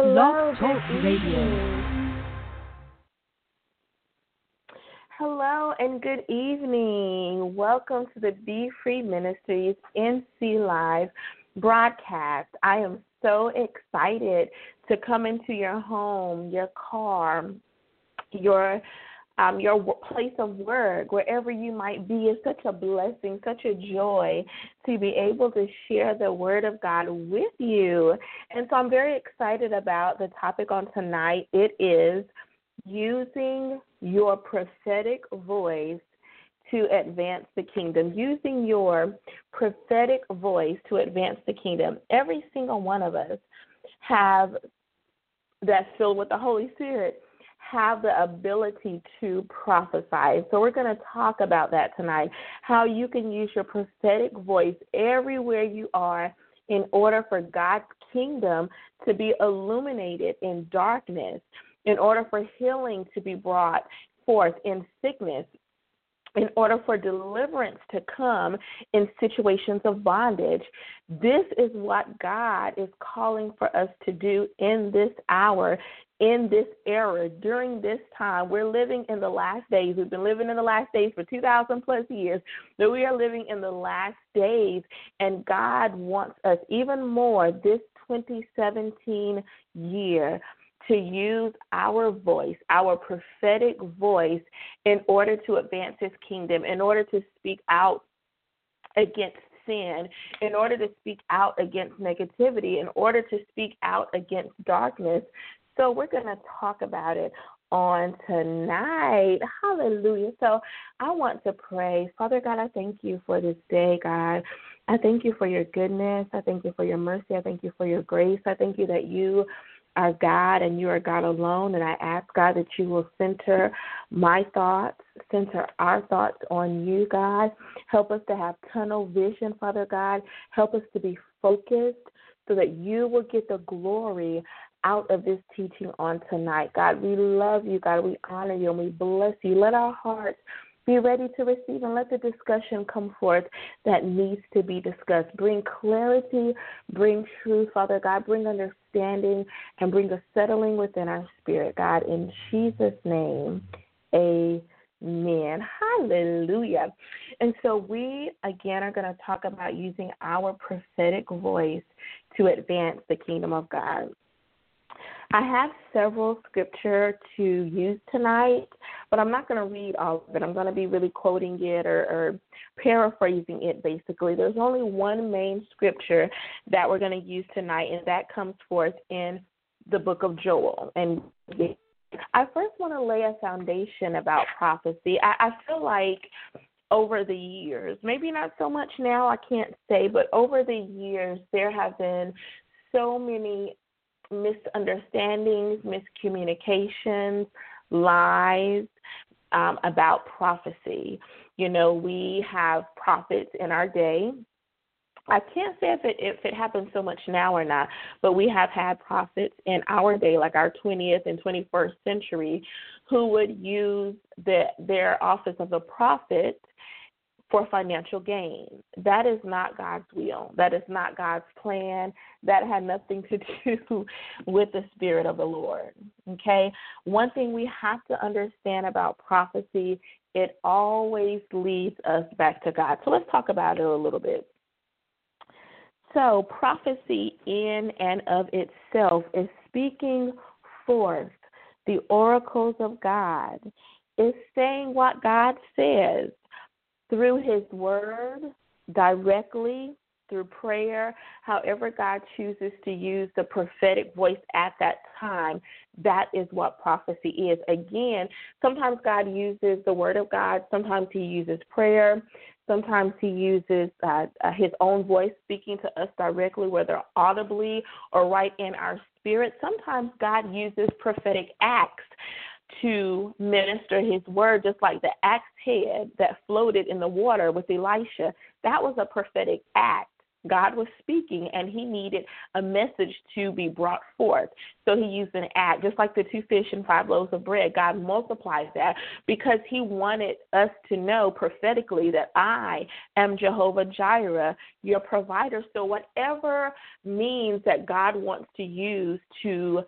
Hello, Talk Radio. Hello and good evening. Welcome to the Be Free Ministries NC Live broadcast. I am so excited to come into your home, your car, your um, your place of work, wherever you might be, is such a blessing, such a joy to be able to share the Word of God with you. And so I'm very excited about the topic on tonight. It is using your prophetic voice to advance the kingdom, using your prophetic voice to advance the kingdom. Every single one of us have that's filled with the Holy Spirit have the ability to prophesy. So we're going to talk about that tonight. How you can use your prophetic voice everywhere you are in order for God's kingdom to be illuminated in darkness, in order for healing to be brought forth in sickness, in order for deliverance to come in situations of bondage. This is what God is calling for us to do in this hour, in this era, during this time. We're living in the last days. We've been living in the last days for 2,000 plus years, but we are living in the last days, and God wants us even more this 2017 year to use our voice, our prophetic voice, in order to advance his kingdom, in order to speak out against sin, in order to speak out against negativity, in order to speak out against darkness. So we're going to talk about it on tonight. Hallelujah. So I want to pray. Father God, I thank you for this day, God. I thank you for your goodness. I thank you for your mercy. I thank you for your grace. I thank you that you are God and you are God alone. And I ask, God, that you will center my thoughts, center our thoughts on you, God. Help us to have tunnel vision, Father God. Help us to be focused so that you will get the glory out of this teaching on tonight. God, we love you, God. We honor you and we bless you. Let our hearts be ready to receive and let the discussion come forth that needs to be discussed. Bring clarity, bring truth, Father God. Bring understanding and bring a settling within our spirit, God. In Jesus' name, amen. Hallelujah. And so we, again, are going to talk about using our prophetic voice to advance the kingdom of God. I have several scripture to use tonight, but I'm not going to read all of it. I'm going to be really quoting it or, or paraphrasing it basically. There's only one main scripture that we're going to use tonight, and that comes forth in the book of Joel. And I first want to lay a foundation about prophecy. I, I feel like over the years, maybe not so much now, I can't say, but over the years, there have been so many misunderstandings, miscommunications, lies um, about prophecy. You know, we have prophets in our day. I can't say if it if it happens so much now or not, but we have had prophets in our day, like our 20th and 21st century, who would use the, their office of a prophet for financial gain. That is not God's will. That is not God's plan. That had nothing to do with the Spirit of the Lord. Okay? One thing we have to understand about prophecy, it always leads us back to God. So let's talk about it a little bit. So, prophecy in and of itself is speaking forth the oracles of God, is saying what God says through His Word, directly, through prayer, however God chooses to use the prophetic voice at that time, that is what prophecy is. Again, sometimes God uses the Word of God, sometimes He uses prayer, sometimes He uses uh, uh, His own voice speaking to us directly, whether audibly or right in our spirit. Sometimes God uses prophetic acts to minister his word, just like the axe head that floated in the water with Elisha. That was a prophetic act God was speaking and he needed a message to be brought forth. So he used an act, just like the two fish and five loaves of bread. God multiplies that because he wanted us to know prophetically that I am Jehovah Jireh, your provider. So, whatever means that God wants to use to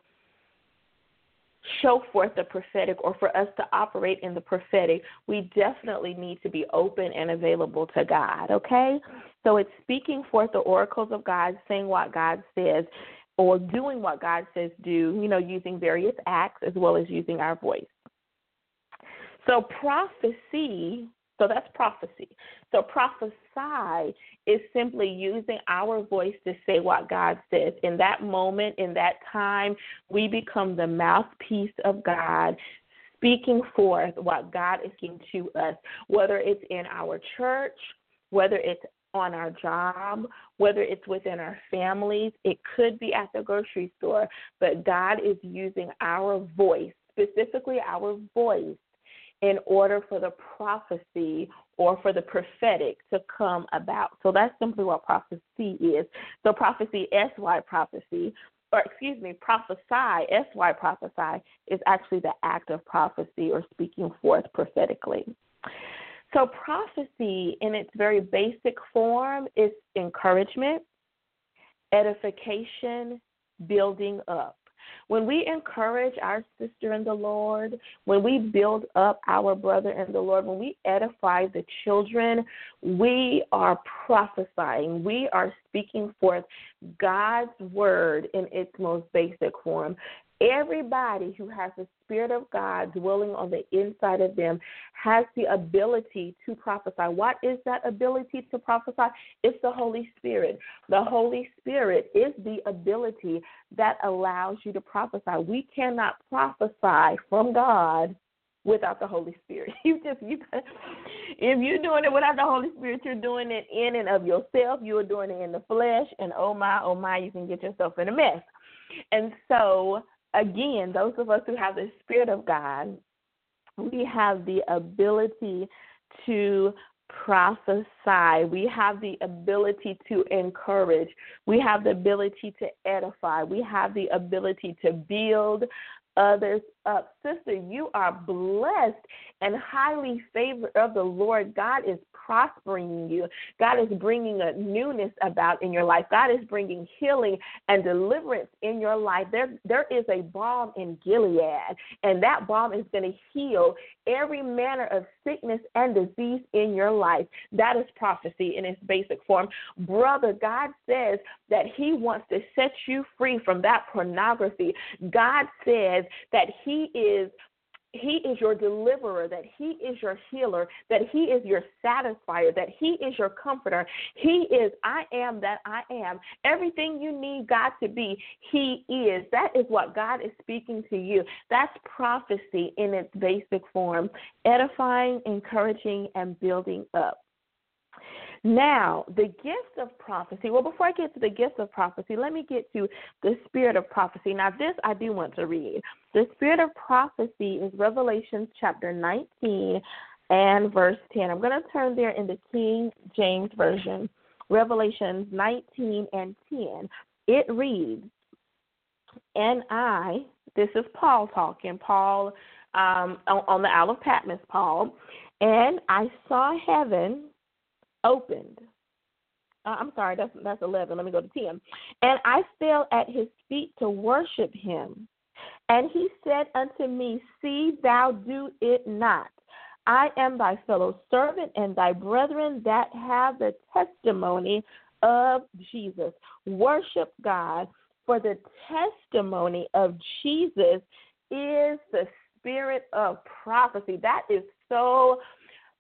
show forth the prophetic or for us to operate in the prophetic, we definitely need to be open and available to God, okay? So it's speaking forth the oracles of God, saying what God says, or doing what God says do, you know, using various acts as well as using our voice. So prophecy so that's prophecy. So prophesy is simply using our voice to say what God says. In that moment, in that time, we become the mouthpiece of God, speaking forth what God is giving to us, whether it's in our church, whether it's on our job, whether it's within our families, it could be at the grocery store, but God is using our voice, specifically our voice, in order for the prophecy or for the prophetic to come about. So that's simply what prophecy is. So prophecy, S Y prophecy, or excuse me, prophesy, S Y prophesy, is actually the act of prophecy or speaking forth prophetically. So prophecy in its very basic form is encouragement, edification, building up. When we encourage our sister in the Lord, when we build up our brother in the Lord, when we edify the children, we are prophesying. We are speaking forth God's word in its most basic form. Everybody who has the Spirit of God dwelling on the inside of them has the ability to prophesy. What is that ability to prophesy? It's the Holy Spirit. The Holy Spirit is the ability that allows you to prophesy. We cannot prophesy from God without the Holy Spirit. You just you if you're doing it without the Holy Spirit, you're doing it in and of yourself. You're doing it in the flesh, and oh my, oh my, you can get yourself in a mess. And so again, those of us who have the Spirit of God, we have the ability to prophesy. We have the ability to encourage. We have the ability to edify. We have the ability to build others up. Sister, you are blessed and highly favored of the Lord. God is prospering you. God is bringing a newness about in your life. God is bringing healing and deliverance in your life. There, there is a balm in Gilead, and that balm is going to heal every manner of sickness and disease in your life. That is prophecy in its basic form. Brother, God says that He wants to set you free from that pornography. God says that He is he is your deliverer, that He is your healer, that He is your satisfier, that He is your comforter. He is, I am that I am. Everything you need God to be, He is. That is what God is speaking to you. That's prophecy in its basic form edifying, encouraging, and building up. Now, the gift of prophecy. Well, before I get to the gift of prophecy, let me get to the spirit of prophecy. Now, this I do want to read. The spirit of prophecy is Revelation chapter 19 and verse 10. I'm going to turn there in the King James Version. Revelation 19 and 10. It reads, And I, this is Paul talking, Paul um, on the Isle of Patmos, Paul, and I saw heaven opened. Uh, I'm sorry, that's that's 11. Let me go to 10. And I fell at his feet to worship him. And he said unto me, See thou do it not. I am thy fellow servant and thy brethren that have the testimony of Jesus. Worship God, for the testimony of Jesus is the spirit of prophecy. That is so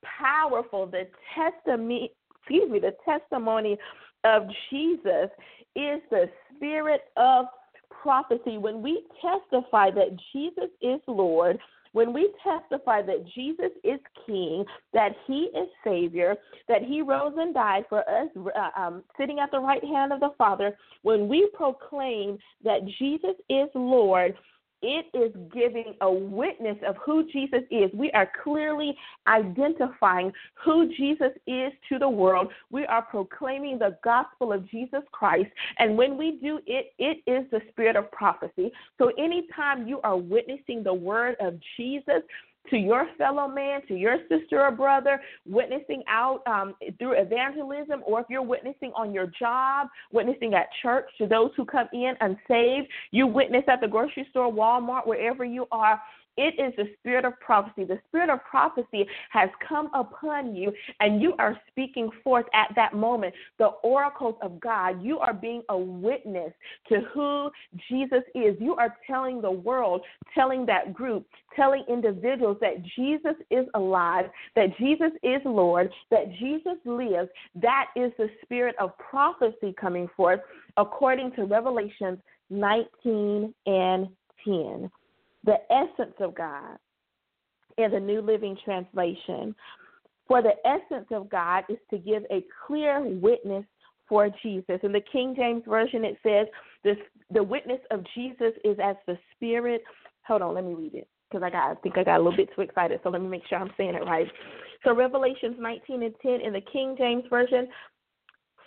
powerful. The testimony, excuse me, the testimony of Jesus is the spirit of prophecy. When we testify that Jesus is Lord, when we testify that Jesus is King, that He is Savior, that He rose and died for us, uh, um, sitting at the right hand of the Father, when we proclaim that Jesus is Lord, it is giving a witness of who Jesus is. We are clearly identifying who Jesus is to the world. We are proclaiming the gospel of Jesus Christ. And when we do it, it is the spirit of prophecy. So anytime you are witnessing the word of Jesus, to your fellow man, to your sister or brother, witnessing out um, through evangelism, or if you're witnessing on your job, witnessing at church to those who come in unsaved, you witness at the grocery store, Walmart, wherever you are, it is the spirit of prophecy. The spirit of prophecy has come upon you, and you are speaking forth at that moment the oracles of God. You are being a witness to who Jesus is. You are telling the world, telling that group, telling individuals that Jesus is alive, that Jesus is Lord, that Jesus lives. That is the spirit of prophecy coming forth according to Revelations 19 and 10 the essence of God in the New Living Translation. For the essence of God is to give a clear witness for Jesus. In the King James Version, it says, this, The witness of Jesus is as the Spirit. Hold on, let me read it because I got I think I got a little bit too excited. So let me make sure I'm saying it right. So Revelations 19 and 10 in the King James Version,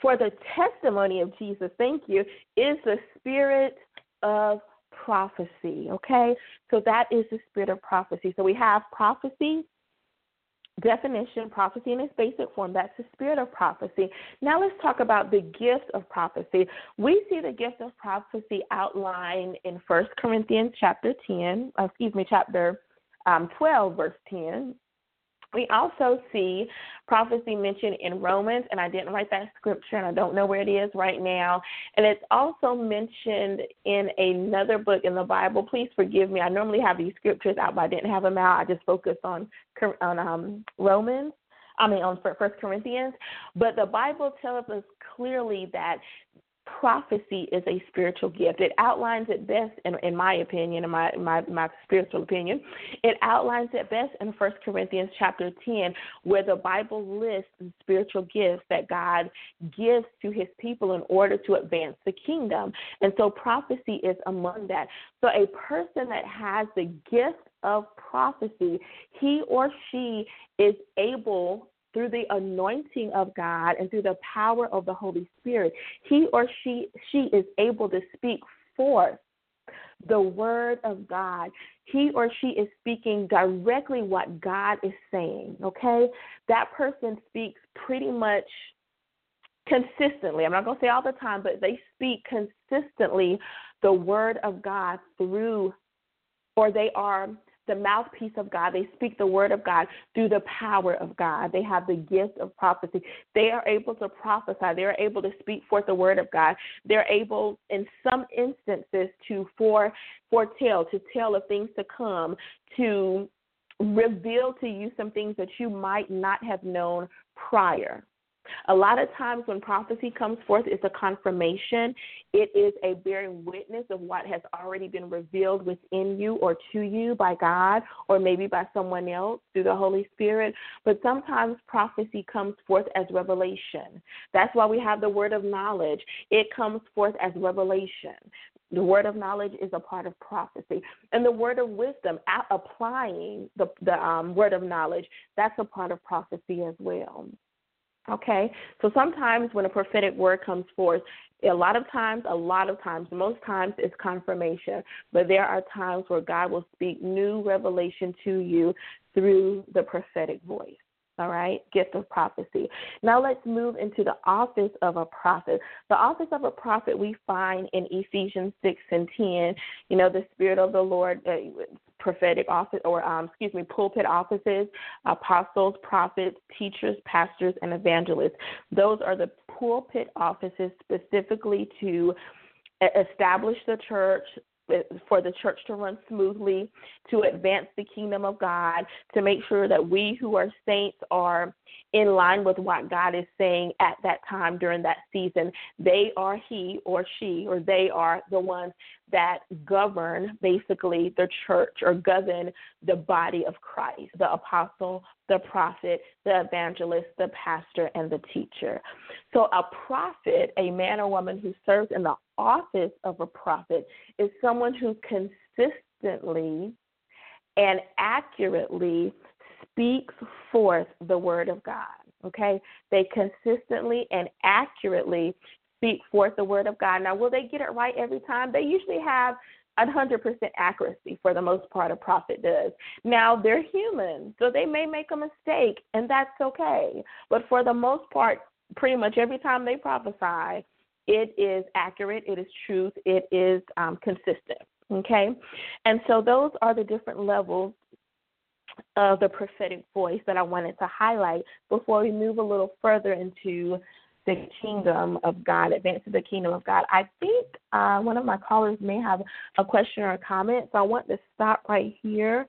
for the testimony of Jesus, thank you, is the spirit of prophecy. Okay, so that is the spirit of prophecy. So we have prophecy, definition, prophecy in its basic form. That's the spirit of prophecy. Now let's talk about the gift of prophecy. We see the gift of prophecy outlined in First Corinthians chapter 10, uh, excuse me, chapter um, 12, verse 10. We also see prophecy mentioned in Romans, and I didn't write that scripture, and I don't know where it is right now. And it's also mentioned in another book in the Bible. Please forgive me. I normally have these scriptures out, but I didn't have them out. I just focused on on um, Romans. I mean, on First Corinthians. But the Bible tells us clearly that prophecy is a spiritual gift. It outlines it best, in, in my opinion, in my, my, my spiritual opinion, it outlines it best in 1 Corinthians chapter 10, where the Bible lists the spiritual gifts that God gives to his people in order to advance the kingdom. And so prophecy is among that. So a person that has the gift of prophecy, he or she is able through the anointing of God and through the power of the Holy Spirit, he or she she is able to speak forth the word of God. He or she is speaking directly what God is saying, okay? That person speaks pretty much consistently. I'm not going to say all the time, but they speak consistently the word of God through or they are the mouthpiece of God. They speak the word of God through the power of God. They have the gift of prophecy. They are able to prophesy. They are able to speak forth the word of God. They're able, in some instances, to fore, foretell, to tell of things to come, to reveal to you some things that you might not have known prior. A lot of times when prophecy comes forth, it's a confirmation. It is a bearing witness of what has already been revealed within you or to you by God or maybe by someone else through the Holy Spirit. But sometimes prophecy comes forth as revelation. That's why we have the word of knowledge. It comes forth as revelation. The word of knowledge is a part of prophecy. And the word of wisdom, applying the, the um, word of knowledge, that's a part of prophecy as well. Okay, so sometimes when a prophetic word comes forth, a lot of times, a lot of times, most times it's confirmation, but there are times where God will speak new revelation to you through the prophetic voice. All right, gift of prophecy. Now let's move into the office of a prophet. The office of a prophet we find in Ephesians 6 and 10. You know, the Spirit of the Lord, uh, prophetic office, or um, excuse me, pulpit offices, apostles, prophets, teachers, pastors, and evangelists. Those are the pulpit offices specifically to establish the church, for the church to run smoothly, to advance the kingdom of God, to make sure that we who are saints are in line with what God is saying at that time during that season. They are he or she, or they are the ones that govern basically the church or govern the body of Christ the apostle, the prophet, the evangelist, the pastor, and the teacher. So, a prophet, a man or woman who serves in the office of a prophet, is someone who consistently and accurately speaks forth the word of God. Okay? They consistently and accurately speak forth the word of God. Now, will they get it right every time? They usually have 100% accuracy for the most part a prophet does. Now, they're human, so they may make a mistake, and that's okay. But for the most part, pretty much every time they prophesy, it is accurate, it is truth, it is um, consistent. Okay? And so those are the different levels of the prophetic voice that I wanted to highlight before we move a little further into the kingdom of God, advance to the kingdom of God. I think uh, one of my callers may have a question or a comment, so I want to stop right here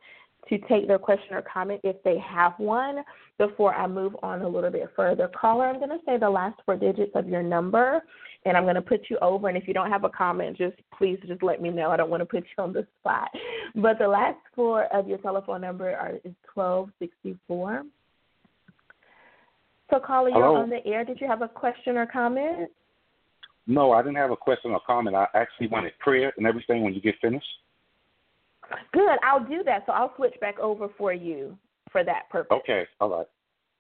to take their question or comment if they have one before I move on a little bit further. Caller, I'm going to say the last four digits of your number, and I'm going to put you over. And if you don't have a comment, just please just let me know. I don't want to put you on the spot. But the last four of your telephone number are, is 1264. So, caller, you're Hello? on the air. Did you have a question or comment? No, I didn't have a question or comment. I actually wanted prayer and everything when you get finished. Good. I'll do that. So I'll switch back over for you for that purpose. Okay, all right.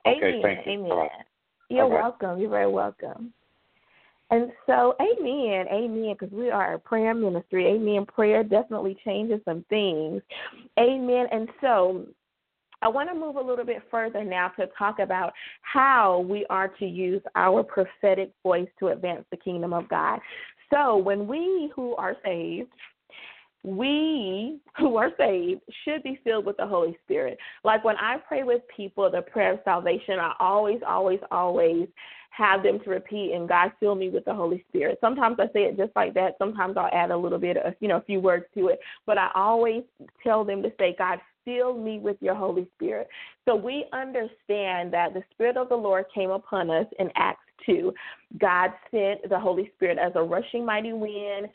Okay, Amen. thank you. Amen. All right. You're All right. welcome. You're very welcome. And so, amen, amen, because we are a prayer ministry. Amen. Prayer definitely changes some things. Amen. And so, I want to move a little bit further now to talk about how we are to use our prophetic voice to advance the kingdom of God. So, when we who are saved, we who are saved should be filled with the Holy Spirit. Like when I pray with people the prayer of salvation, I always, always, always have them to repeat and God fill me with the Holy Spirit. Sometimes I say it just like that. Sometimes I'll add a little bit of, you know, a few words to it. But I always tell them to say, God, fill me with your Holy Spirit. So we understand that the Spirit of the Lord came upon us in Acts 2. God sent the Holy Spirit as a rushing mighty wind.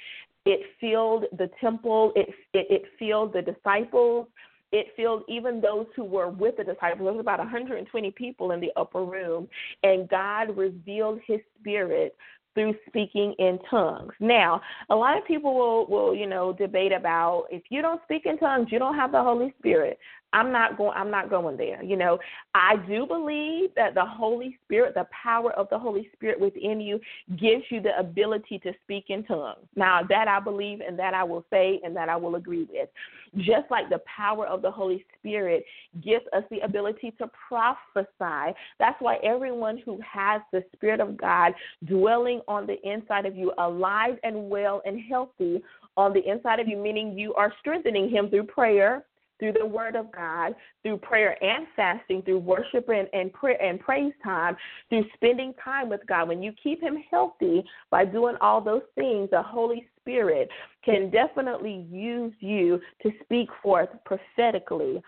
It filled the temple, it, it, it filled the disciples, it filled even those who were with the disciples. There was about 120 people in the upper room, and God revealed his spirit through speaking in tongues. Now, a lot of people will will, you know, debate about if you don't speak in tongues, you don't have the Holy Spirit. I'm not going I'm not going there. You know, I do believe that the Holy Spirit, the power of the Holy Spirit within you gives you the ability to speak in tongues. Now, that I believe and that I will say and that I will agree with. Just like the power of the Holy Spirit gives us the ability to prophesy. That's why everyone who has the Spirit of God dwelling on the inside of you, alive and well and healthy on the inside of you, meaning you are strengthening him through prayer, through the word of God, through prayer and fasting, through worship and, and prayer and praise time, through spending time with God. When you keep him healthy by doing all those things, the Holy Spirit can definitely use you to speak forth prophetically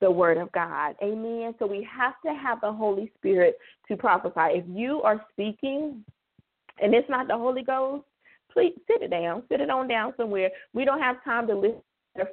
the word of God. Amen. So we have to have the Holy Spirit to prophesy. If you are speaking and it's not the Holy Ghost, please sit it down, sit it on down somewhere. We don't have time to listen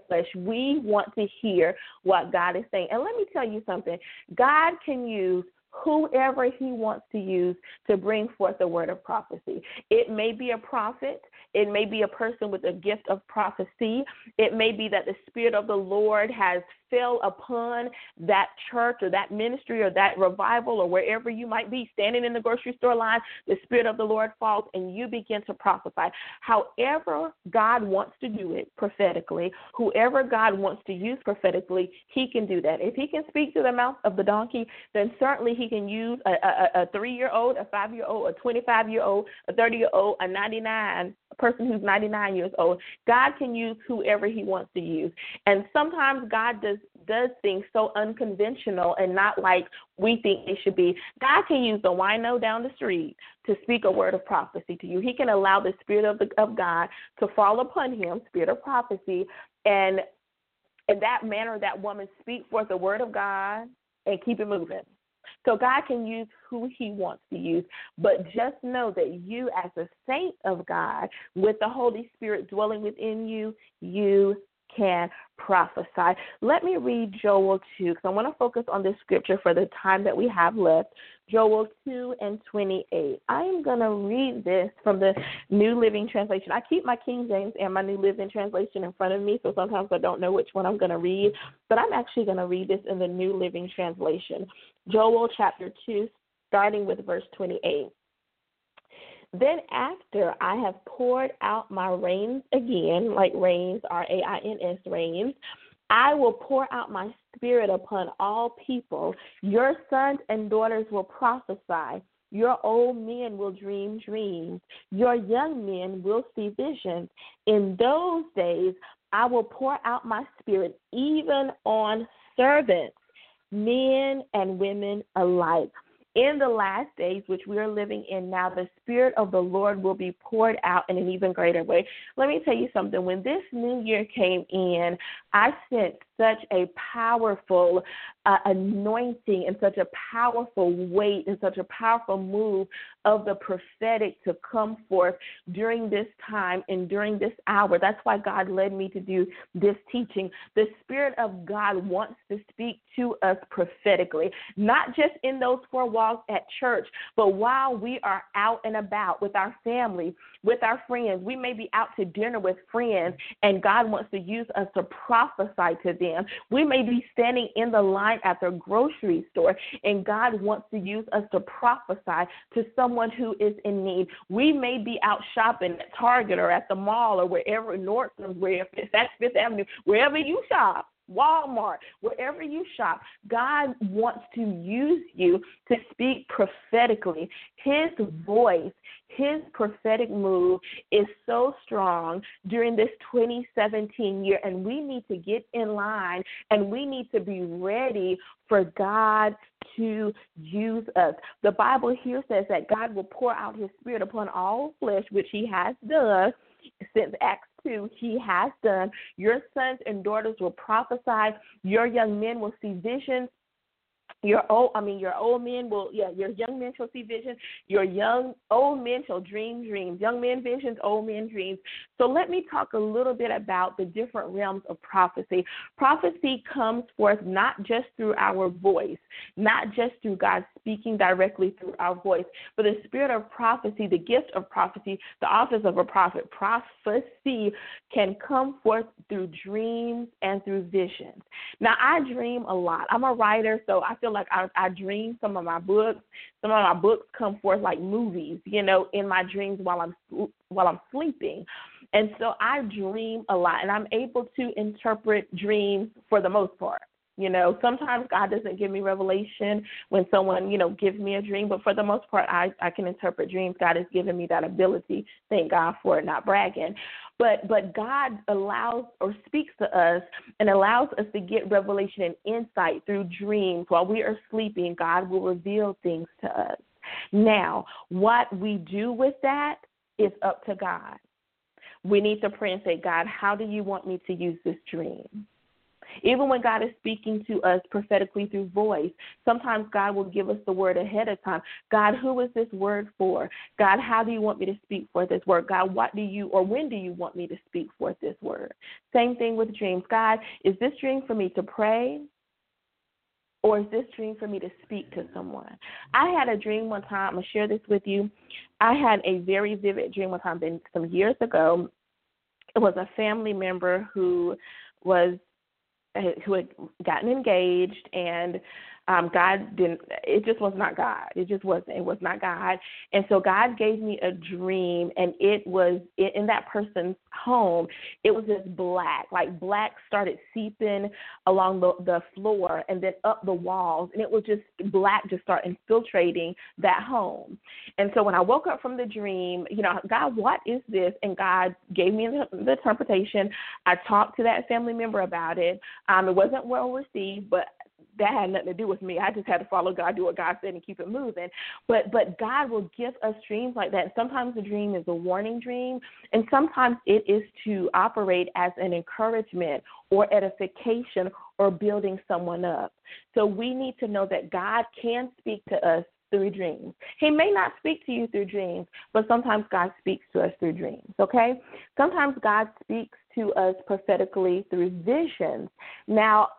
flesh. We want to hear what God is saying. And let me tell you something God can use whoever he wants to use to bring forth the word of prophecy. It may be a prophet, it may be a person with a gift of prophecy, it may be that the spirit of the Lord has fell upon that church or that ministry or that revival or wherever you might be standing in the grocery store line, the spirit of the Lord falls and you begin to prophesy. However God wants to do it prophetically, whoever God wants to use prophetically, he can do that. If he can speak to the mouth of the donkey, then certainly he can use a, a, a three year old, a five year old, a 25 year old, a 30 year old, a 99 a person who's 99 years old. God can use whoever he wants to use. And sometimes God does does things so unconventional and not like we think they should be. God can use the wino down the street to speak a word of prophecy to you. He can allow the spirit of the, of God to fall upon him, spirit of prophecy, and in that manner that woman speak forth the word of God and keep it moving. So God can use who he wants to use, but just know that you, as a saint of God, with the Holy Spirit dwelling within you, you can prophesy. Let me read Joel 2 because I want to focus on this scripture for the time that we have left. Joel 2 and 28. I am going to read this from the New Living Translation. I keep my King James and my New Living Translation in front of me, so sometimes I don't know which one I'm going to read, but I'm actually going to read this in the New Living Translation. Joel chapter 2, starting with verse 28. Then after I have poured out my rains again, like rains, R A I N S, rains, I will pour out my spirit upon all people. Your sons and daughters will prophesy. Your old men will dream dreams. Your young men will see visions. In those days, I will pour out my spirit even on servants, men and women alike in the last days, which we are living in now, the Spirit of the Lord will be poured out in an even greater way. Let me tell you something. When this new year came in, I sensed such a powerful uh, anointing and such a powerful weight and such a powerful move of the prophetic to come forth during this time and during this hour. That's why God led me to do this teaching. The Spirit of God wants to speak to us prophetically, not just in those four walls at church, but while we are out and about with our family, with our friends. We may be out to dinner with friends, and God wants to use us to prophesy to them. We may be standing in the line at the grocery store, and God wants to use us to prophesy to someone who is in need. We may be out shopping at Target or at the mall or wherever, Nordstrom's, where that's Fifth Avenue, wherever you shop Walmart, wherever you shop, God wants to use you to speak prophetically. His voice, his prophetic move is so strong during this 2017 year, and we need to get in line and we need to be ready for God to use us. The Bible here says that God will pour out his spirit upon all flesh, which he has done since Acts 2, he has done. Your sons and daughters will prophesy. Your young men will see visions your old, I mean, your old men will, yeah, your young men shall see visions. Your young, old men shall dream dreams. Young men visions, old men dreams. So let me talk a little bit about the different realms of prophecy. Prophecy comes forth not just through our voice, not just through God speaking directly through our voice, but the spirit of prophecy, the gift of prophecy, the office of a prophet. Prophecy can come forth through dreams and through visions. Now, I dream a lot. I'm a writer, so I feel feel like I, I dream some of my books. Some of my books come forth like movies, you know, in my dreams while I'm while I'm sleeping. And so I dream a lot, and I'm able to interpret dreams for the most part. You know, sometimes God doesn't give me revelation when someone, you know, gives me a dream, but for the most part, I, I can interpret dreams. God has given me that ability. Thank God for it, not bragging. But but God allows or speaks to us and allows us to get revelation and insight through dreams while we are sleeping. God will reveal things to us. Now, what we do with that is up to God. We need to pray and say, God, how do you want me to use this dream? Even when God is speaking to us prophetically through voice, sometimes God will give us the word ahead of time. God, who is this word for? God, how do you want me to speak for this word? God, what do you or when do you want me to speak for this word? Same thing with dreams. God, is this dream for me to pray? Or is this dream for me to speak to someone? I had a dream one time. I'm to share this with you. I had a very vivid dream one time, been some years ago. It was a family member who was who had gotten engaged and um, God didn't, it just was not God. It just wasn't. It was not God. And so God gave me a dream, and it was in that person's home, it was just black. Like black started seeping along the, the floor and then up the walls, and it was just black just start infiltrating that home. And so when I woke up from the dream, you know, God, what is this? And God gave me the, the interpretation. I talked to that family member about it. Um, it wasn't well received, but that had nothing to do with me. I just had to follow God, do what God said, and keep it moving. But but God will give us dreams like that. Sometimes the dream is a warning dream, and sometimes it is to operate as an encouragement or edification or building someone up. So we need to know that God can speak to us through dreams. He may not speak to you through dreams, but sometimes God speaks to us through dreams, okay? Sometimes God speaks to us prophetically through visions. Now,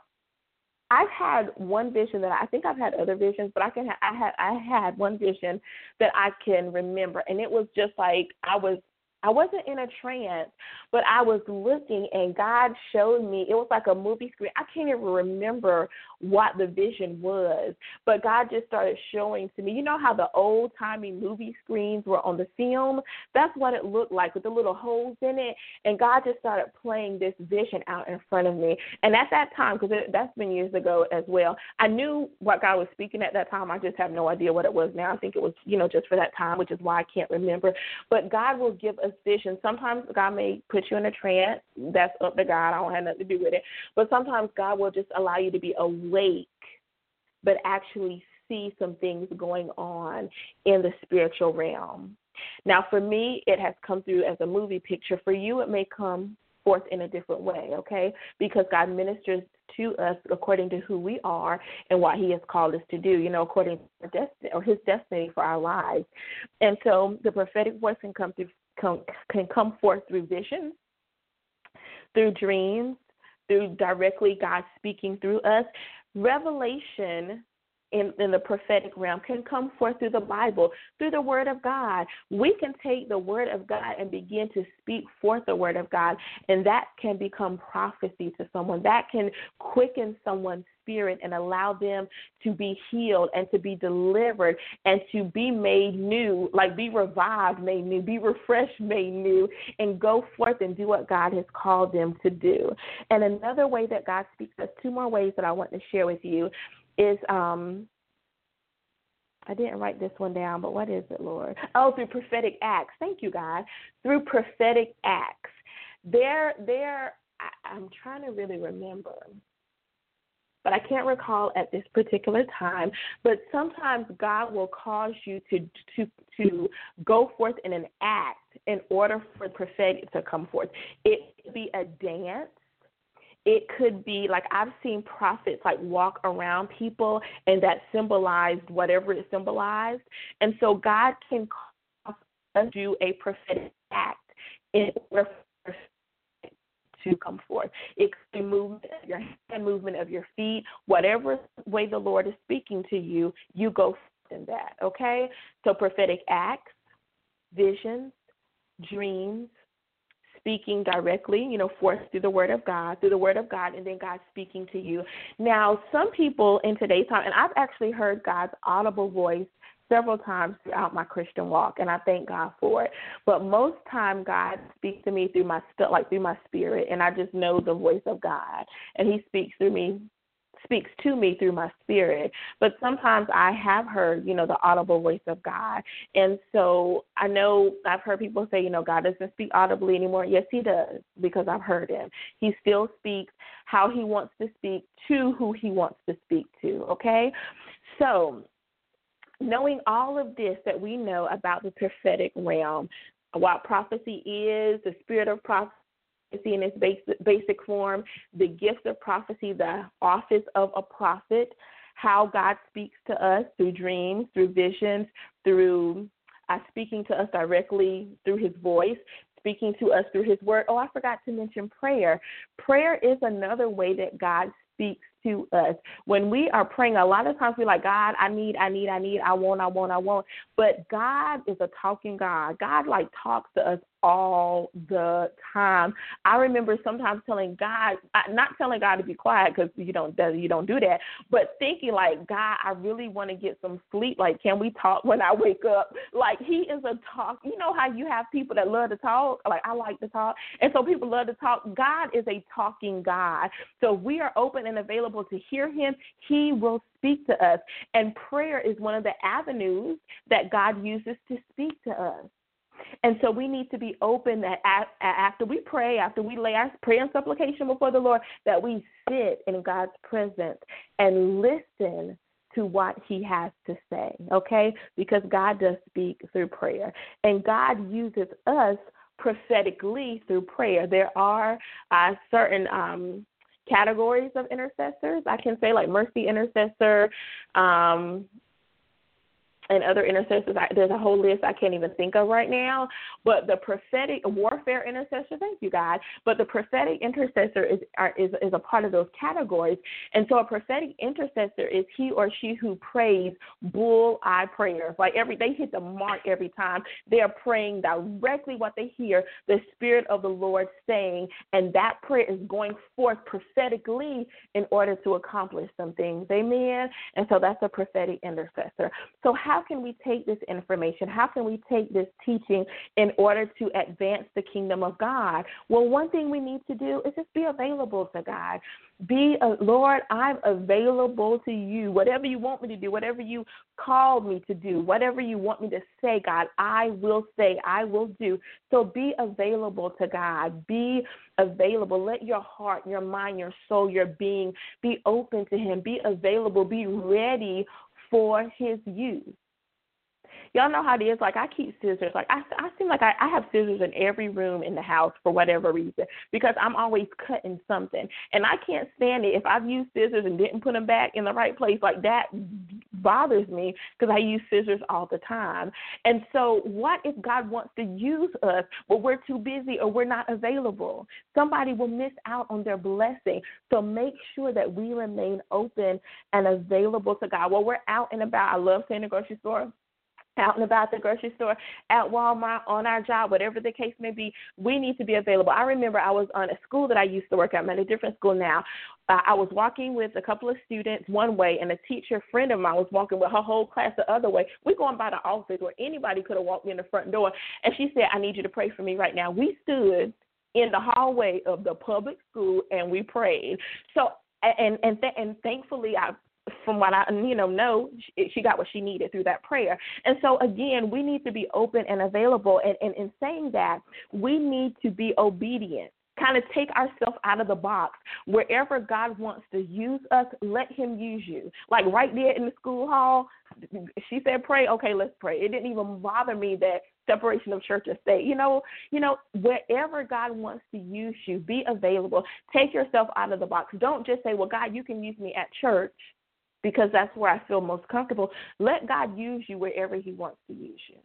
I've had one vision that I think I've had other visions, but I can I had I had one vision that I can remember, and it was just like I was I wasn't in a trance, but I was looking and God showed me. It was like a movie screen. I can't even remember what the vision was, but God just started showing to me. You know how the old timey movie screens were on the film? That's what it looked like with the little holes in it. And God just started playing this vision out in front of me. And at that time, because that's been years ago as well, I knew what God was speaking at that time. I just have no idea what it was now. I think it was, you know, just for that time, which is why I can't remember. But God will give us vision. Sometimes God may put you in a trance. That's up to God. I don't have nothing to do with it. But sometimes God will just allow you to be awake, but actually see some things going on in the spiritual realm. Now, for me, it has come through as a movie picture. For you, it may come forth in a different way, okay? Because God ministers to us according to who we are and what He has called us to do, you know, according to our destiny or His destiny for our lives. And so the prophetic voice can come through can, can come forth through visions, through dreams, through directly God speaking through us. Revelation in, in the prophetic realm can come forth through the Bible, through the Word of God. We can take the Word of God and begin to speak forth the Word of God, and that can become prophecy to someone. That can quicken someone's spirit and allow them to be healed and to be delivered and to be made new, like be revived, made new, be refreshed, made new, and go forth and do what God has called them to do. And another way that God speaks, there's two more ways that I want to share with you is um I didn't write this one down, but what is it, Lord? Oh, through prophetic acts. Thank you, God. Through prophetic acts. There there I'm trying to really remember. But I can't recall at this particular time. But sometimes God will cause you to to to go forth in an act in order for prophetic to come forth. It could be a dance it could be like I've seen prophets like walk around people and that symbolized whatever it symbolized. And so God can cause us to do a prophetic act in order to come forth. It could be movement of your hand, movement of your feet, whatever way the Lord is speaking to you, you go in that. Okay? So prophetic acts, visions, dreams, speaking directly, you know, forth through the Word of God, through the Word of God, and then God speaking to you. Now, some people in today's time, and I've actually heard God's audible voice several times throughout my Christian walk, and I thank God for it. But most time, God speaks to me through my like through my spirit, and I just know the voice of God, and He speaks through me speaks to me through my spirit. But sometimes I have heard, you know, the audible voice of God. And so I know I've heard people say, you know, God doesn't speak audibly anymore. Yes, He does, because I've heard Him. He still speaks how He wants to speak to who He wants to speak to, okay? So, knowing all of this that we know about the prophetic realm, what prophecy is, the spirit of prophecy in its basic, basic form, the gift of prophecy, the office of a prophet, how God speaks to us through dreams, through visions, through uh, speaking to us directly through his voice, speaking to us through his word. Oh, I forgot to mention prayer. Prayer is another way that God speaks to us. When we are praying, a lot of times we're like, God, I need, I need, I need, I want, I want, I want. But God is a talking God. God like talks to us all the time. I remember sometimes telling God, not telling God to be quiet because you don't you don't do that, but thinking like, God, I really want to get some sleep. Like, can we talk when I wake up? Like, He is a talk. You know how you have people that love to talk. Like, I like to talk, and so people love to talk. God is a talking God. So we are open and available to hear Him. He will speak to us, and prayer is one of the avenues that God uses to speak to us. And so we need to be open that after we pray, after we lay our prayer and supplication before the Lord, that we sit in God's presence and listen to what he has to say, okay? Because God does speak through prayer. And God uses us prophetically through prayer. There are uh, certain um, categories of intercessors. I can say like mercy intercessor, um, and other intercessors. I, there's a whole list I can't even think of right now. But the prophetic warfare intercessor, thank you, God. But the prophetic intercessor is are, is is a part of those categories. And so a prophetic intercessor is he or she who prays bull eye prayers. Like every they hit the mark every time. They are praying directly what they hear the Spirit of the Lord saying, and that prayer is going forth prophetically in order to accomplish some things. Amen. And so that's a prophetic intercessor. So how how can we take this information? How can we take this teaching in order to advance the kingdom of God? Well, one thing we need to do is just be available to God. Be a Lord, I'm available to you. Whatever you want me to do, whatever you called me to do, whatever you want me to say, God, I will say, I will do. So be available to God. Be available. Let your heart, your mind, your soul, your being be open to Him. Be available. Be ready for His use y'all know how it is. Like I keep scissors. Like I, I seem like I, I have scissors in every room in the house for whatever reason because I'm always cutting something, and I can't stand it if I've used scissors and didn't put them back in the right place. Like that bothers me because I use scissors all the time. And so, what if God wants to use us, but we're too busy or we're not available? Somebody will miss out on their blessing. So make sure that we remain open and available to God. While we're out and about, I love saying the grocery store out and about the grocery store, at Walmart, on our job, whatever the case may be, we need to be available. I remember I was on a school that I used to work at. I'm at a different school now. Uh, I was walking with a couple of students one way, and a teacher friend of mine was walking with her whole class the other way. We're going by the office where anybody could have walked in the front door, and she said, "I need you to pray for me right now." We stood in the hallway of the public school and we prayed. So and and th- and thankfully I from what I you know know, she, got what she needed through that prayer. And so again, we need to be open and available. And, and in saying that, we need to be obedient kind of take ourselves out of the box. Wherever God wants to use us, let Him use you. Like right there in the school hall, she said, "Pray." Okay, let's pray. It didn't even bother me that separation of church and state. You know, you know, wherever God wants to use you, be available. Take yourself out of the box. Don't just say, "Well, God, you can use me at church." Because that's where I feel most comfortable. Let God use you wherever He wants to use you.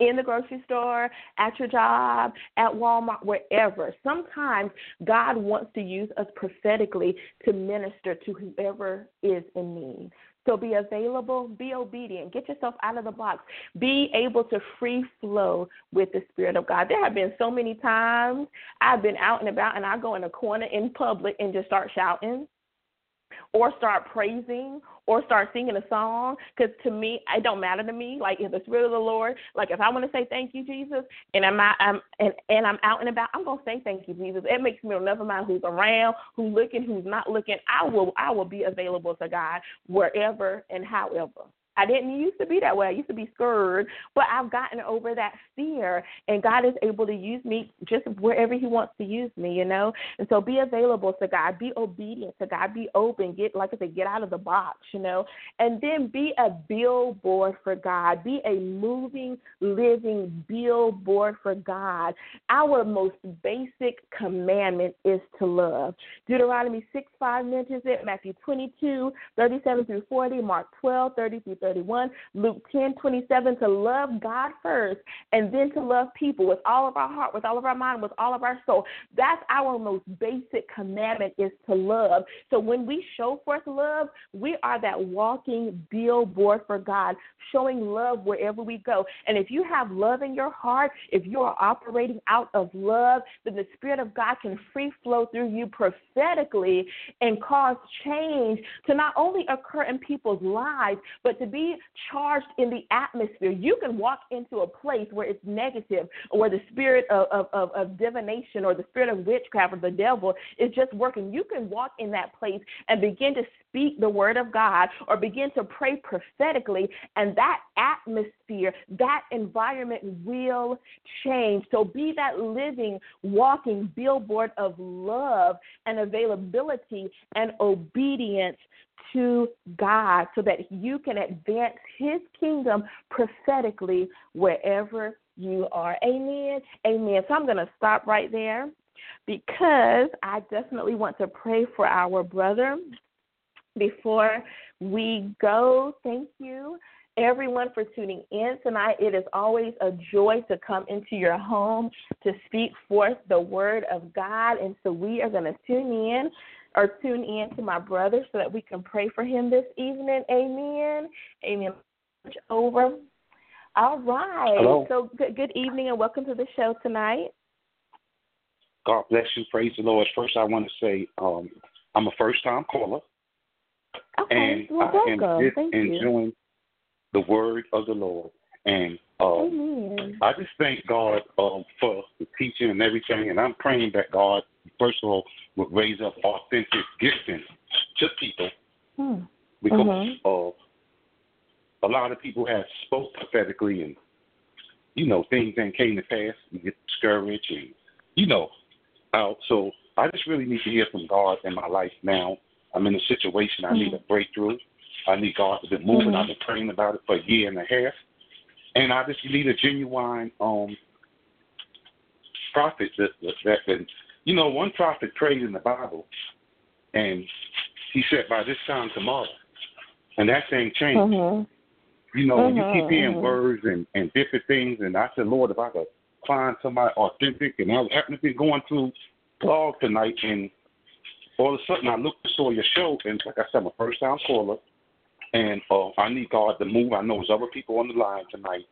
In the grocery store, at your job, at Walmart, wherever. Sometimes God wants to use us prophetically to minister to whoever is in need. So be available, be obedient, get yourself out of the box, be able to free flow with the Spirit of God. There have been so many times I've been out and about and I go in a corner in public and just start shouting or start praising or start singing a song because to me it don't matter to me. Like if the spirit of the lord like if i want to say thank you jesus and i'm out i'm and, and i'm out and about i'm going to say thank you jesus. It makes me never mind who's around who's looking who's not looking. I will i will be available to god wherever and however I didn't used to be that way. I used to be scared, but I've gotten over that fear, and God is able to use me just wherever He wants to use me, you know. And so, be available to God, be obedient to God, be open, get like I said, get out of the box, you know, and then be a billboard for God, be a moving, living billboard for God. Our most basic commandment is to love. Deuteronomy six five mentions it, Matthew twenty two thirty seven through forty, Mark twelve thirty through 31, Luke 10 27, to love God first and then to love people with all of our heart, with all of our mind, with all of our soul. That's our most basic commandment is to love. So when we show forth love, we are that walking billboard for God, showing love wherever we go. And if you have love in your heart, if you are operating out of love, then the Spirit of God can free flow through you prophetically and cause change to not only occur in people's lives, but to be charged in the atmosphere. You can walk into a place where it's negative, or where the spirit of, of, of divination or the spirit of witchcraft or the devil is just working. You can walk in that place and begin to speak the word of God or begin to pray prophetically, and that atmosphere, that environment will change. So be that living, walking billboard of love and availability and obedience to God so that you can advance His kingdom prophetically wherever you are. Amen. Amen. So I'm going to stop right there because I definitely want to pray for our brother before we go. Thank you. everyone for tuning in tonight. It is always a joy to come into your home to speak forth the word of God. And so we are going to tune in or tune in to my brother so that we can pray for him this evening. Amen. Amen. Over. All right. Hello. So good, good evening and welcome to the show tonight. God bless you. Praise the Lord. First, I want to say um, I'm a first time caller. Okay. And well, I am just Thank enjoying you. the word of the Lord. And um, Amen. I just thank God um, for the teaching and everything. And I'm praying that God, first of all, would raise up authentic gifting to people Hmm. because Mhm. uh, a lot of people have spoke prophetically and, you know, things that came to pass. You get discouraged and, you know, out. So I just really need to hear from God in my life now. I'm in a situation I need a breakthrough. I need God to be moving. Mhm. I've been praying about it for a year and a half. And I just need a genuine um prophet that that, that, that you know, one prophet prayed in the Bible and he said by this time tomorrow. And that thing changed. Mhm. You know, when you keep hearing mhm. words and, and different things, and I said, Lord, if I could find somebody authentic, and I happened to be going through blog tonight, and all of a sudden I looked saw your show, and like I said, I'm a first time caller, and uh, I need God to move. I know there's other people on the line tonight.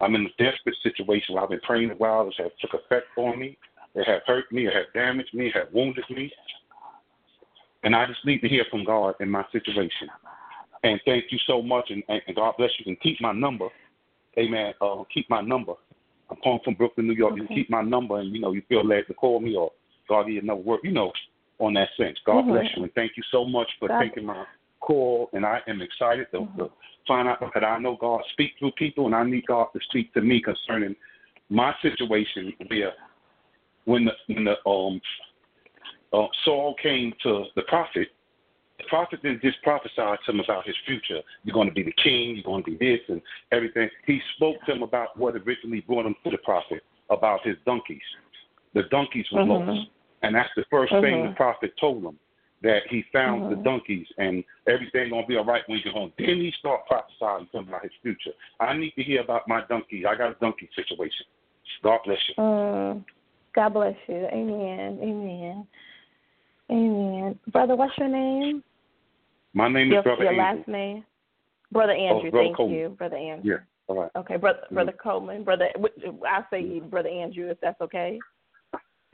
I'm in a desperate situation where I've been praying a while. It's have took effect on me. It have hurt me. It have damaged me. It have wounded me. And I just need to hear from God in my situation. And thank you so much, and, and God bless you. And keep my number, Amen. Uh, keep my number. I'm calling from Brooklyn, New York. You Okay. keep my number, and you know you feel led to call me, or God give you another word, you know, on that sense. God Mhm. bless you, and thank you so much for God- taking my call. And I am excited to, to find out that I know God speak through people, and I need God to speak to me concerning my situation. Where when the when the um uh, Saul came to the prophet, the prophet didn't just prophesy to him about his future. You're going to be the king. You're going to be this and everything. He spoke to him about what originally brought him to the prophet about his donkeys. The donkeys were Mhm. lost, and that's the 1st thing the Mhm. prophet told him that he found the Mhm. donkeys and everything gonna be all right when you get home. Then he start prophesying to him about his future. I need to hear about my donkey. I got a donkey situation. God bless you. Mm. God bless you. Amen. Amen. Amen. Brother, what's your name? My name is Your, Brother your Andrew. last name? Brother Andrew. Brother Thank Coleman. you, Brother Andrew. Yeah. All right. Okay, brother, Mm-hmm. brother Coleman, brother. I say brother Andrew, if that's okay.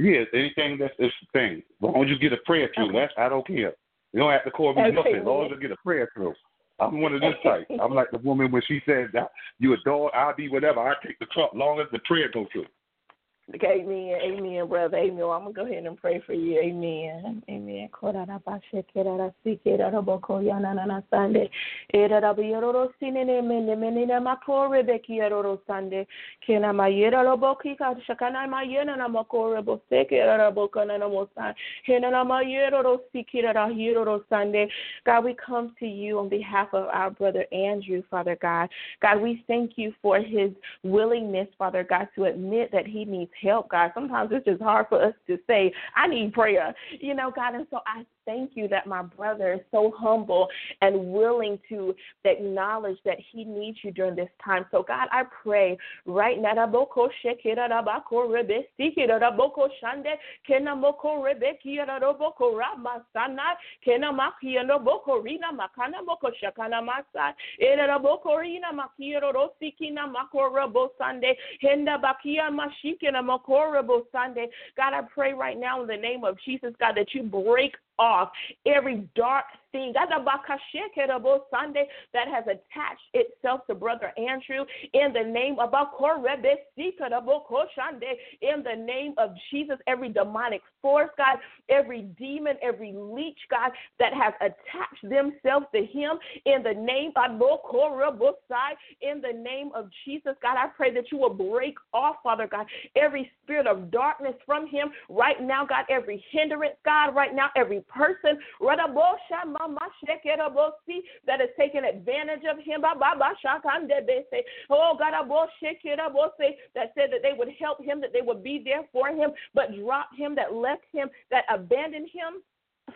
Yeah, anything that's it's the thing. As long as you get a prayer through, Okay. that's I don't care. You don't have to call me Okay, nothing. As long as you get a prayer through. I'm one of this type. I'm like the woman when she said that you a dog, I'll be whatever. I take the truck long as the prayer goes through. Amen, amen, brother, amen. I'm gonna go ahead and pray for you, amen, amen. God, we come to you on behalf of our brother Andrew, Father God. God, we thank you for his willingness, Father God, to admit that he needs help, God. Sometimes it's just hard for us to say, I need prayer, you know, God. And so I thank you that my brother is so humble and willing to acknowledge that he needs you during this time. So, God, I pray right now. God, I pray right now in the name of Jesus, God, that you break off every dark thing. Sunday that has attached itself to Brother Andrew in the name of in the name of Jesus, every demonic force, God, every demon, every leech, God, that has attached themselves to him in the name of in the name of Jesus, God, I pray that you will break off, Father God, every spirit of darkness from him right now, God, every hindrance, God, right now, every person that has taken advantage of him. Oh, God, that said that they would help him, that they would be there for him, but dropped him, that left him, that abandoned him.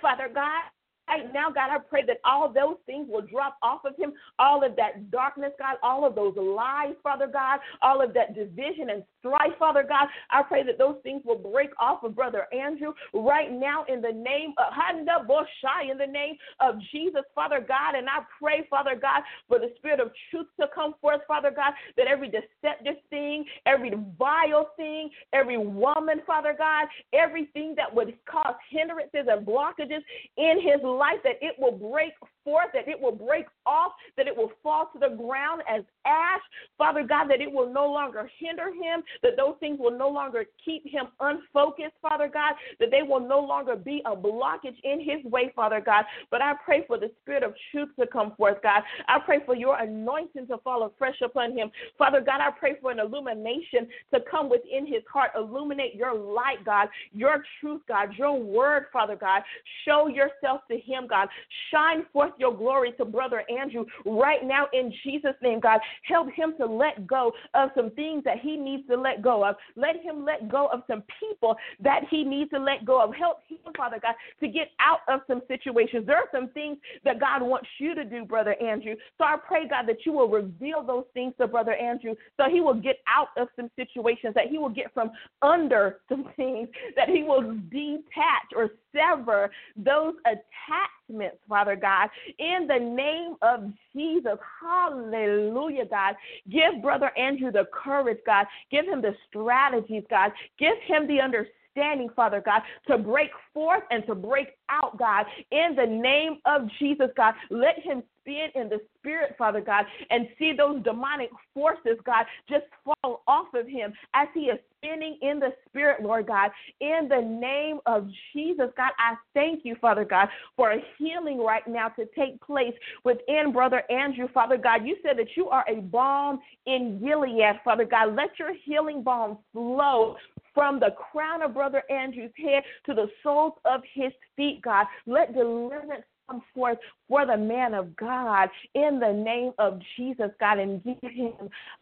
Father God, right now, God, I pray that all those things will drop off of him, all of that darkness, God, all of those lies, Father God, all of that division and strife, Father God. I pray that those things will break off of Brother Andrew right now in the name of Handa Boshai, in the name of Jesus, Father God. And I pray, Father God, for the spirit of truth to come forth, Father God, that every deceptive thing, every vile thing, every woman, Father God, everything that would cause hindrances and blockages in his life, that it will break forth, that it will break off, that it will fall to the ground as ash. Father God, that it will no longer hinder him, that those things will no longer keep him unfocused, Father God, that they will no longer be a blockage in his way, Father God. But I pray for the spirit of truth to come forth, God. I pray for your anointing to fall afresh upon him. Father God, I pray for an illumination to come within his heart. Illuminate your light, God, your truth, God, your word, Father God. Show yourself to him, God. Shine forth your glory to Brother Andrew right now in Jesus' name, God. Help him to let go of some things that he needs to let go of. Let him let go of some people that he needs to let go of. Help him, Father God, to get out of some situations. There are some things that God wants you to do, Brother Andrew. So I pray, God, that you will reveal those things to Brother Andrew so he will get out of some situations, that he will get from under some things, that he will detach or sever those attachments, Father God, in the name of Jesus. Hallelujah, God. Give Brother Andrew the courage, God. Give him the strategies, God. Give him the understanding, Father God, to break forth and to break out, God, in the name of Jesus, God. Let him spin in the spirit, Father God, and see those demonic forces, God, just fall off of him as he is spinning in the spirit, Lord God. In the name of Jesus, God, I thank you, Father God, for a healing right now to take place within Brother Andrew, Father God. You said that you are a balm in Gilead, Father God. Let your healing balm flow from the crown of Brother Andrew's head to the soles of his feet, God. Let deliverance come forth for the man of God in the name of Jesus, God, and give him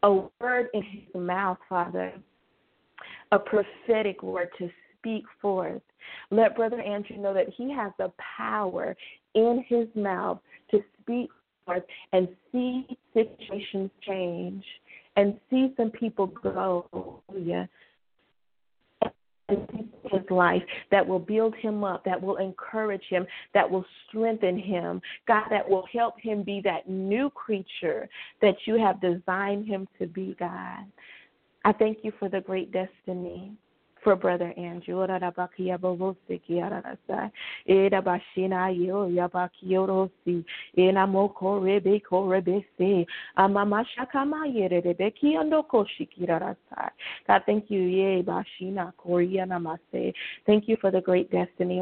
a word in his mouth, Father, a prophetic word to speak forth. Let Brother Andrew know that he has the power in his mouth to speak forth and see situations change and see some people go. Yeah his life that will build him up, that will encourage him, that will strengthen him, God, that will help him be that new creature that you have designed him to be, God. I thank you for the great destiny for Brother Andrew. God, thank you. Thank you for the great destiny.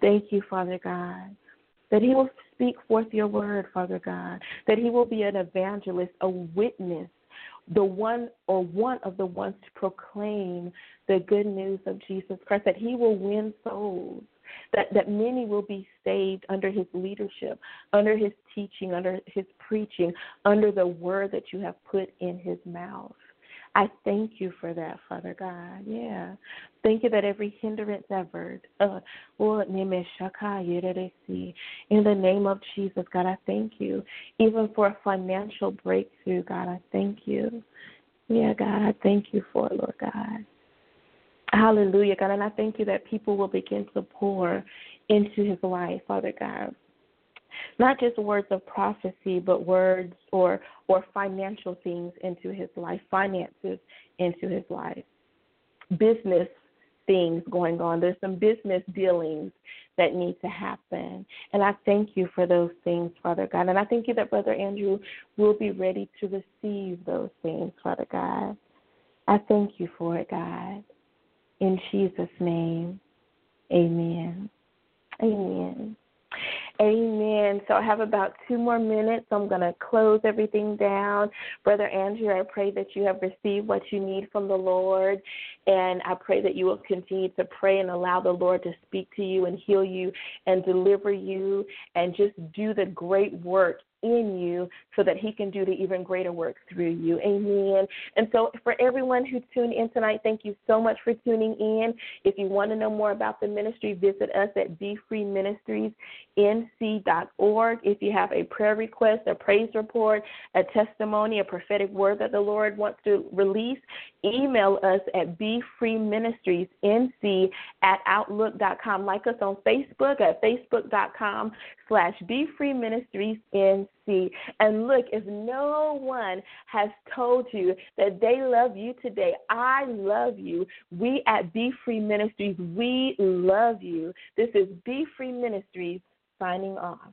Thank you, Father God that he will speak forth your word, Father God, that he will be an evangelist, a witness, the one or one of the ones to proclaim the good news of Jesus Christ, that he will win souls. That, that many will be saved under his leadership, under his teaching, under his preaching, under the word that you have put in his mouth. I thank you for that, Father God. Yeah. Thank you that every hindrance ever, uh, in the name of Jesus, God, I thank you. Even for a financial breakthrough, God, I thank you. Yeah, God, I thank you for it, Lord God. Hallelujah, God. And I thank you that people will begin to pour into his life, Father God not just words of prophecy, but words or or financial things into his life, finances into his life, business things going on. There's some business dealings that need to happen. And I thank you for those things, Father God. And I thank you that Brother Andrew will be ready to receive those things, Father God. I thank you for it, God. In Jesus' name, amen. Amen. Amen. So I have about two more minutes. I'm going to close everything down. Brother Andrew, I pray that you have received what you need from the Lord. And I pray that you will continue to pray and allow the Lord to speak to you and heal you and deliver you and just do the great work in you so that he can do the even greater work through you. Amen. And so, for everyone who tuned in tonight, thank you so much for tuning in. If you want to know more about the ministry, visit us at BeFreeMinistriesNC.org. If you have a prayer request, a praise report, a testimony, a prophetic word that the Lord wants to release, email us at BeFreeMinistriesNC at Outlook.com. Like us on Facebook at Facebook.com slash BeFreeMinistriesNC. And look, if no one has told you that they love you today, I love you. We at Be Free Ministries, we love you. This is Be Free Ministries signing off.